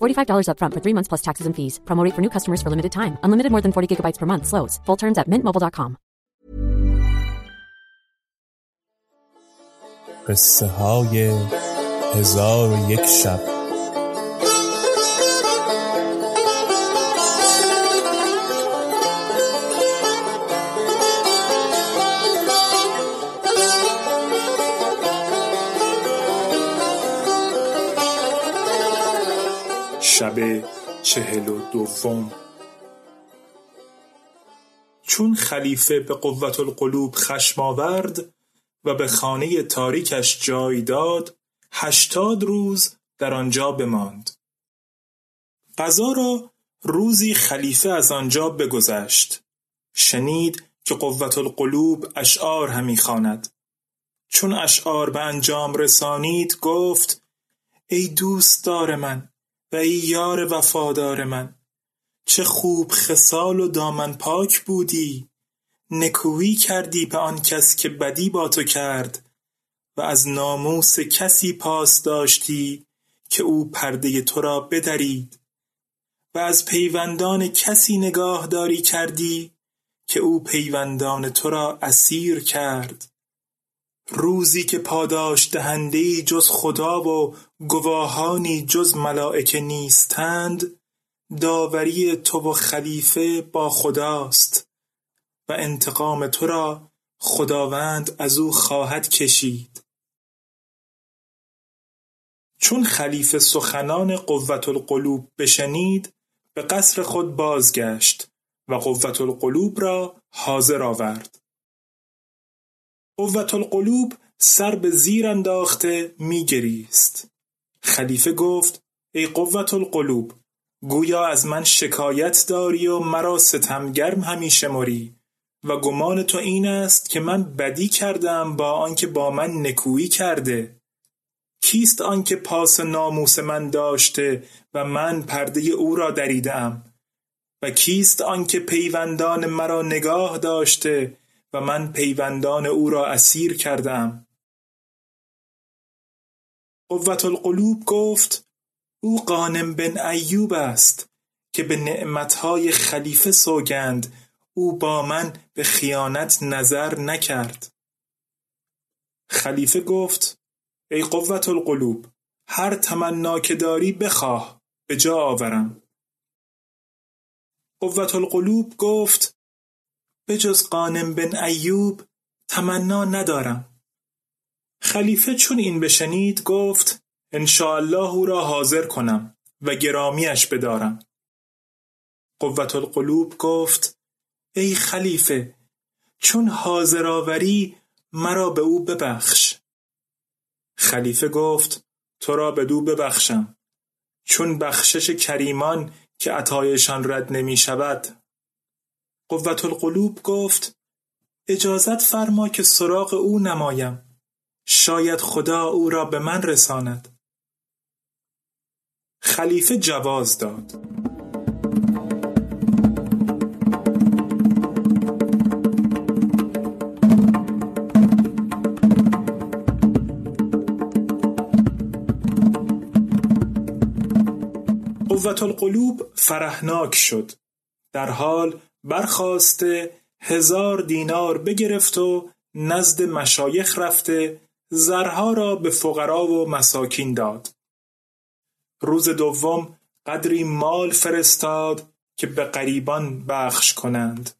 $45 upfront for three months plus taxes and fees. Promo rate for new customers for limited time. Unlimited more than 40 gigabytes per month. Slows. Full terms at mintmobile.com. قصه های هزار و یک شب شب چهل و دوم. چون خلیفه به قوت القلوب خشم آورد و به خانه تاریکش جای داد هشتاد روز در آنجا بماند. قضا را روزی خلیفه از آنجا بگذشت. شنید که قوت القلوب اشعار همی خواند. چون اشعار به انجام رسانید گفت ای دوستدار من و ای یار وفادار من چه خوب خصال و دامن پاک بودی. نکویی کردی به آن کس که بدی با تو کرد و از ناموس کسی پاس داشتی که او پرده تو را بدرید. و از پیوندان کسی نگاهداری کردی که او پیوندان تو را اسیر کرد. روزی که پاداش دهنده جز خدا و گواهانی جز ملائکه نیستند داوری تو و خلیفه با خداست و انتقام تو را خداوند از او خواهد کشید. چون خلیفه سخنان قوت القلوب بشنید به قصر خود بازگشت و قوت القلوب را حاضر آورد. قوت القلوب سر به زیر انداخته میگریست. خلیفه گفت ای قوت القلوب گویا از من شکایت داری و مرا ستمگرم همی شمری و گمان تو این است که من بدی کردم با آنکه با من نکویی کرده. کیست آنکه پاس ناموس من داشته و من پرده او را دریدم و کیست آنکه پیوندان مرا نگاه داشته و من پیوندان او را اسیر کردم. قوت القلوب گفت او قانم بن ایوب است که به نعمتهای خلیفه سوگند او با من به خیانت نظر نکرد. خلیفه گفت ای قوت القلوب هر تمنا که داری بخواه به جا آورم. قوت القلوب گفت بجز قانم بن ایوب تمنا ندارم. خلیفه چون این بشنید گفت انشاءالله او را حاضر کنم و گرامیش بدارم. قوت القلوب گفت ای خلیفه چون حاضر آوری مرا به او ببخش. خلیفه گفت تو را بدو ببخشم. چون بخشش کریمان که عطایشان رد نمی شود قوت القلوب گفت اجازت فرما که سراغ او نمایم. شاید خدا او را به من رساند. خلیفه جواز داد. قوت القلوب فرهناک شد. در حال برخواسته هزار دینار بگرفت و نزد مشایخ رفته زرها را به فقرا و مساکین داد. روز دوم قدری مال فرستاد که به قریبان بخش کنند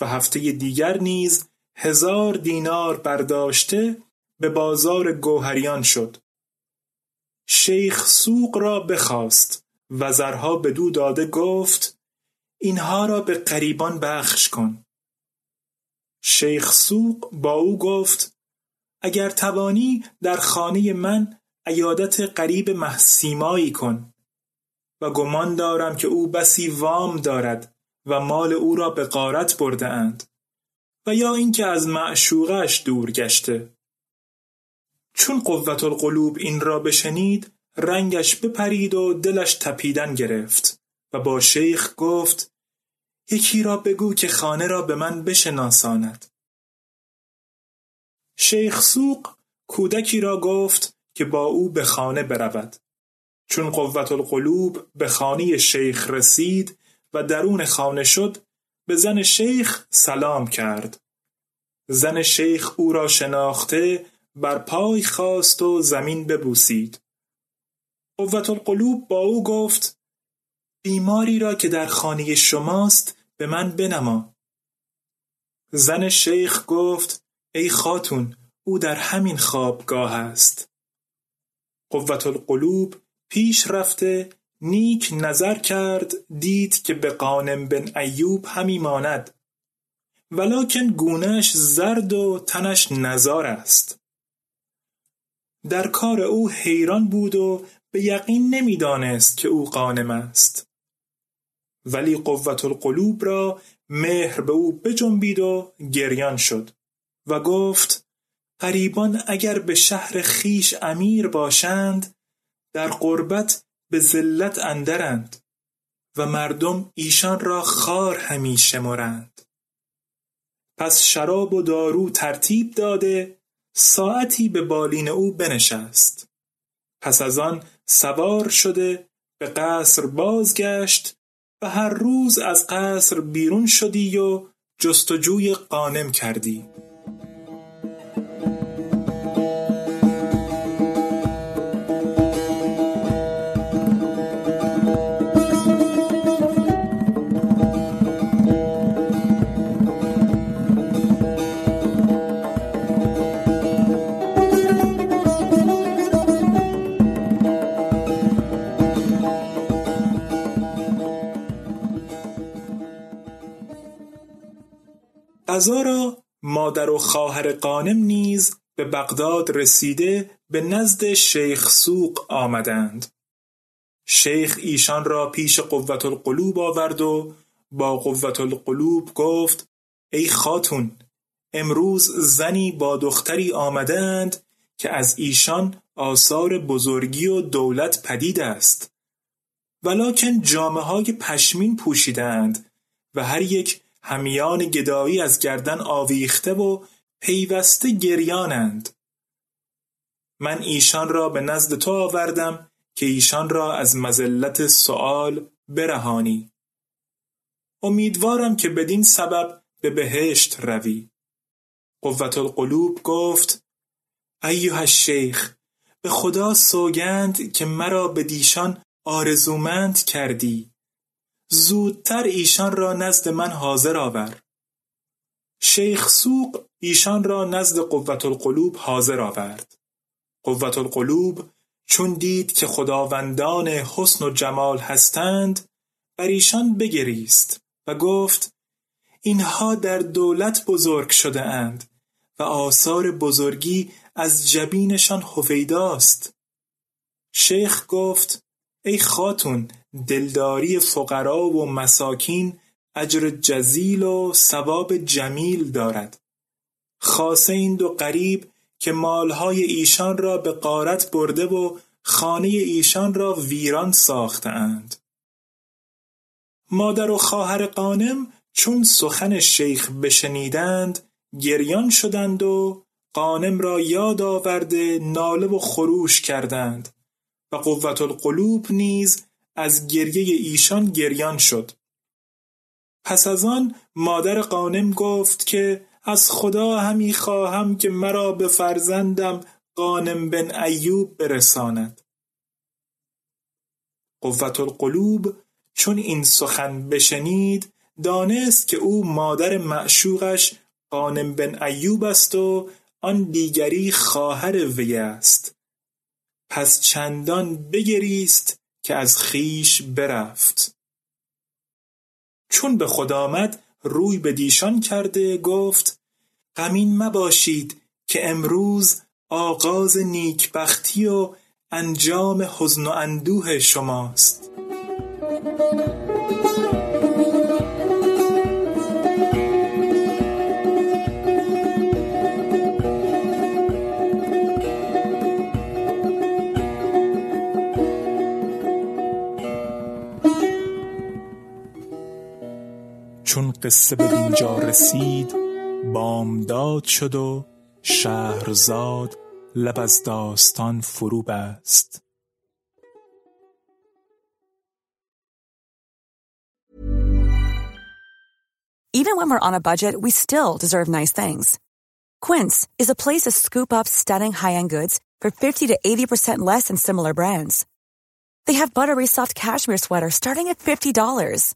و هفته دیگر نیز هزار دینار برداشته به بازار گوهریان شد. شیخ سوق را بخواست و زرها دو داده گفت اینها را به قریبان بخش کن. شیخ سوق با او گفت اگر توانی در خانه من عیادت قریب محسیمایی کن و گمان دارم که او بسی وام دارد و مال او را به غارت برده اند و یا اینکه از معشوقش دور گشته. چون قوت القلوب این را بشنید رنگش بپرید و دلش تپیدن گرفت. و با شیخ گفت یکی را بگو که خانه را به من بشناساند. شیخ سوق کودکی را گفت که با او به خانه برود. چون قوت القلوب به خانه شیخ رسید و درون خانه شد به زن شیخ سلام کرد. زن شیخ او را شناخته بر پای خواست و زمین ببوسید. قوت القلوب با او گفت بیماری را که در خانه شماست به من بنما. زن شیخ گفت ای خاتون او در همین خوابگاه است. قوت القلوب پیش رفته نیک نظر کرد دید که به قانم بن ایوب همی ماند. ولکن گونهش زرد و تنش نزار است. در کار او حیران بود و به یقین نمی‌دانست که او قانم است. ولی قوت القلوب را مهر به او بجنبید و گریان شد و گفت قریبان اگر به شهر خیش امیر باشند در قربت به ذلت اندرند و مردم ایشان را خار همی شمرند پس شراب و دارو ترتیب داده ساعتی به بالین او بنشست. پس از آن سوار شده به قصر بازگشت و هر روز از قصر بیرون شدی و جستجوی قانم کردی. قضا را مادر و خواهر قانم نیز به بغداد رسیده به نزد شیخ سوق آمدند. شیخ ایشان را پیش قوت القلوب آورد و با قوت القلوب گفت ای خاتون امروز زنی با دختری آمدند که از ایشان آثار بزرگی و دولت پدید است. ولکن جامه های پشمین پوشیدند و هر یک همیان گدایی از گردن آویخته و پیوسته گریانند. من ایشان را به نزد تو آوردم که ایشان را از مزلت سؤال برهانی. امیدوارم که بدین سبب به بهشت روی. قوت القلوب گفت ایها الشیخ به خدا سوگند که مرا به دیشان آرزومند کردی. زودتر ایشان را نزد من حاضر آور. شیخ سوق ایشان را نزد قوت القلوب حاضر آورد. قوت القلوب چون دید که خداوندان حسن و جمال هستند بر ایشان بگریست و گفت اینها در دولت بزرگ شده اند و آثار بزرگی از جبینشان هویداست. شیخ گفت ای خاتون دلداری فقرا و مساکین اجر جزیل و ثواب جمیل دارد. خاصه این دو قریب که مالهای ایشان را به قارت برده و خانه ایشان را ویران اند مادر و خواهر قانم چون سخن شیخ بشنیدند گریان شدند و قانم را یاد آورده ناله و خروش کردند و قوت القلوب نیز از گریه ایشان گریان شد. پس از آن مادر قانم گفت که از خدا همی خواهم که مرا به فرزندم قانم بن ایوب برساند. قوت القلوب چون این سخن بشنید دانست که او مادر معشوقش قانم بن ایوب است و آن دیگری خواهر وی است. پس چندان بگریست که از خیش برفت. چون به خود آمد روی به دیشان کرده گفت غمین مباشید که امروز آغاز نیکبختی و انجام حزن و اندوه شماست. قصه به دینجا رسید بامداد شد و شهرزاد لب از داستان فرو بست Even when we're on a budget, we still deserve nice things. Quince is a place to scoop up stunning high-end goods for 50 to 80% less than similar brands. They have buttery soft cashmere sweaters starting at $50,